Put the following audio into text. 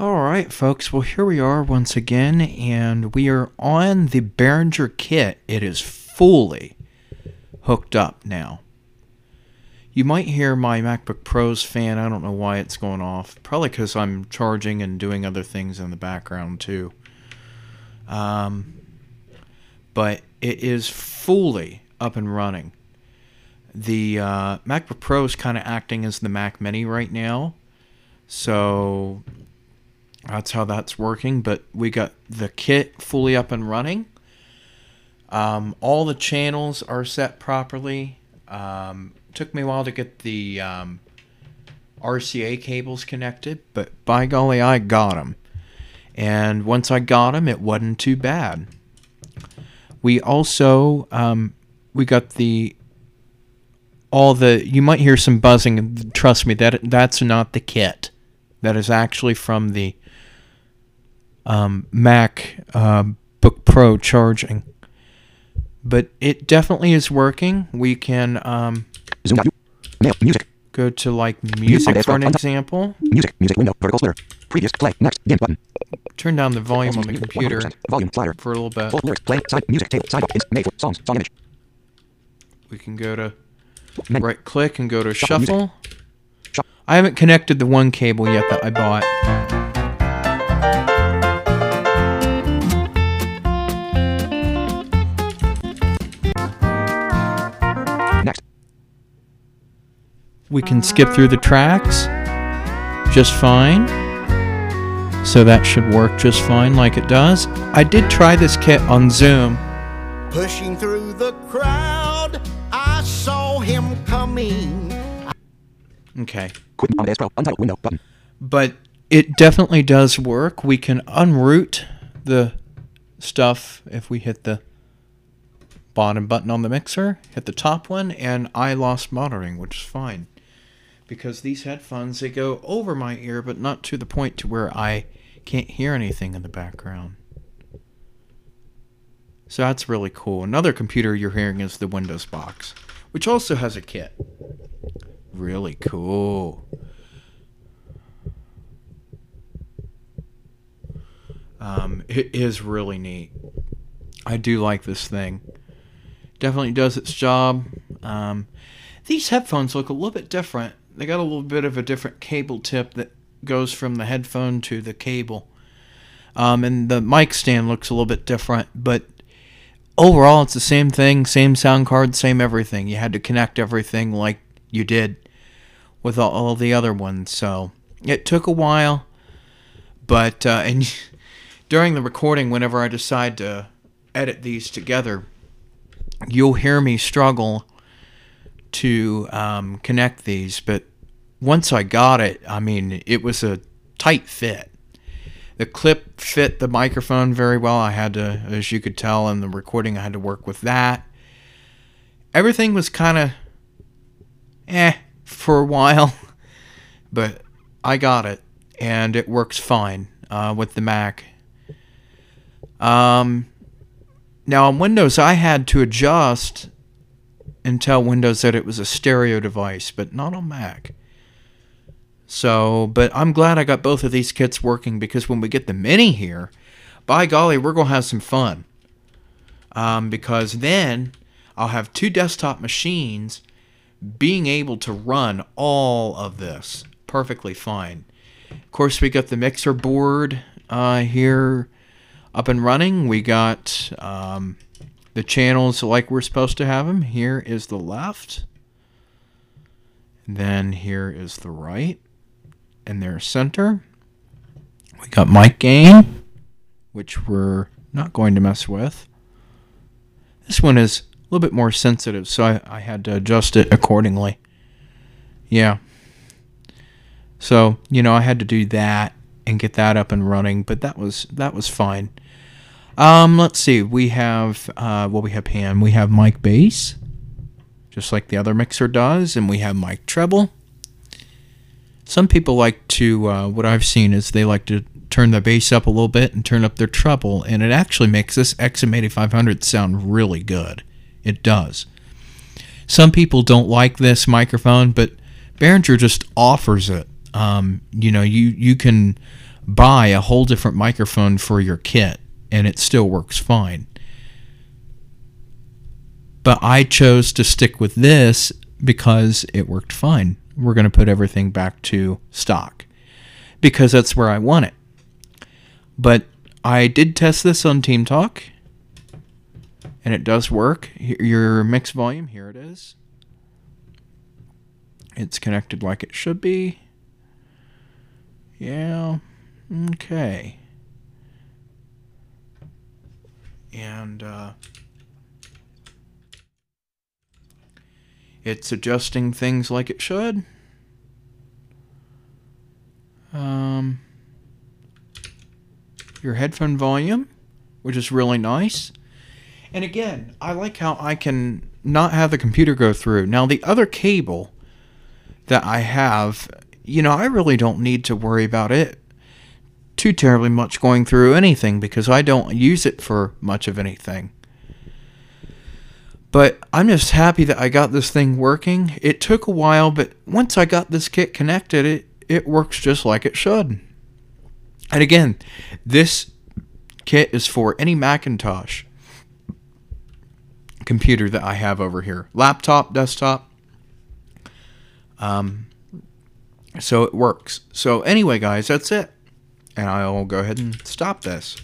All right, folks. Well, here we are once again, and we are on the Behringer kit. It is fully hooked up now. You might hear my MacBook Pro's fan. I don't know why it's going off. Probably because I'm charging and doing other things in the background, too. Um, but it is fully up and running. The uh, MacBook Pro is kind of acting as the Mac Mini right now. So that's how that's working. But we got the kit fully up and running. Um, all the channels are set properly. Um, took me a while to get the um, RCA cables connected, but by golly, I got them. And once I got them, it wasn't too bad. We also um, we got the all the you might hear some buzzing. Trust me, that that's not the kit. That is actually from the um, Mac uh, Book Pro charging. But it definitely is working. We can um, Zoom out. Mail. Music. go to like music for an example. Music. Music window. Vertical splitter. Previous. Play. Next. Dim button. Turn down the volume on the computer 100%. Volume slider. for a little bit. Full lyrics. Play. Side. Music. Table. Side. Made. Songs. Song image. We can go to right click and go to Shuffle shuffle. I haven't connected the one cable yet that I bought. We can skip through the tracks just fine. So that should work just fine like it does. I did try this kit on Zoom. Pushing through the crowd, I saw him coming. Okay. Quit on Pro. Untitled window button. But it definitely does work. We can unroot the stuff if we hit the bottom button on the mixer, hit the top one, and I lost monitoring, which is fine. Because these headphones, they go over my ear, but not to the point to where I can't hear anything in the background. So that's really cool. Another computer you're hearing is the Windows box, which also has a kit. Really cool. Um, it is really neat. I do like this thing. Definitely does its job. Um, these headphones look a little bit different. They got a little bit of a different cable tip that goes from the headphone to the cable. Um, and the mic stand looks a little bit different, but overall it's the same thing, same sound card, same everything. You had to connect everything like you did with all, all the other ones. So it took a while, but uh, and during the recording, whenever I decide to edit these together, you'll hear me struggle to um, connect these. But once I got it, I mean, it was a tight fit. The clip fit the microphone very well. I had to, as you could tell in the recording, I had to work with that. Everything was kind of eh for a while, but I got it and it works fine uh, with the Mac. Um, now on Windows, I had to adjust and tell Windows that it was a stereo device, but not on Mac. So, but I'm glad I got both of these kits working because when we get the Mini here, by golly, we're gonna have some fun. Um, because then I'll have two desktop machines being able to run all of this perfectly fine. Of course, we got the mixer board uh, here up and running. We got um, the channels like we're supposed to have them. Here is the left. Then here is the right. And there's center. We got mic gain, which we're not going to mess with. This one is a little bit more sensitive, so I, I had to adjust it accordingly. Yeah. So, you know, I had to do that and get that up and running, but that was that was fine. Um, let's see. We have uh well we have pan, we have mic bass, just like the other mixer does, and we have mic treble. Some people like to uh, what I've seen is they like to turn the bass up a little bit and turn up their treble, and it actually makes this XM8500 sound really good. It does. Some people don't like this microphone, but Behringer just offers it. Um, you know, you you can buy a whole different microphone for your kit and it still works fine. But I chose to stick with this because it worked fine. We're going to put everything back to stock because that's where I want it. But I did test this on Team Talk and it does work. Your mix volume, here it is. It's connected like it should be. Yeah. Okay. And uh, it's adjusting things like it should. Um, your headphone volume, which is really nice. And again, I like how I can not have the computer go through. Now, the other cable that I have, you know, I really don't need to worry about it too terribly much going through anything because I don't use it for much of anything. But I'm just happy that I got this thing working. It took a while, but once I got this kit connected, it, it works just like it should. And again, this kit is for any Macintosh computer that I have over here laptop, desktop. Um, so it works. So, anyway, guys, that's it. And I'll go ahead and mm. stop this.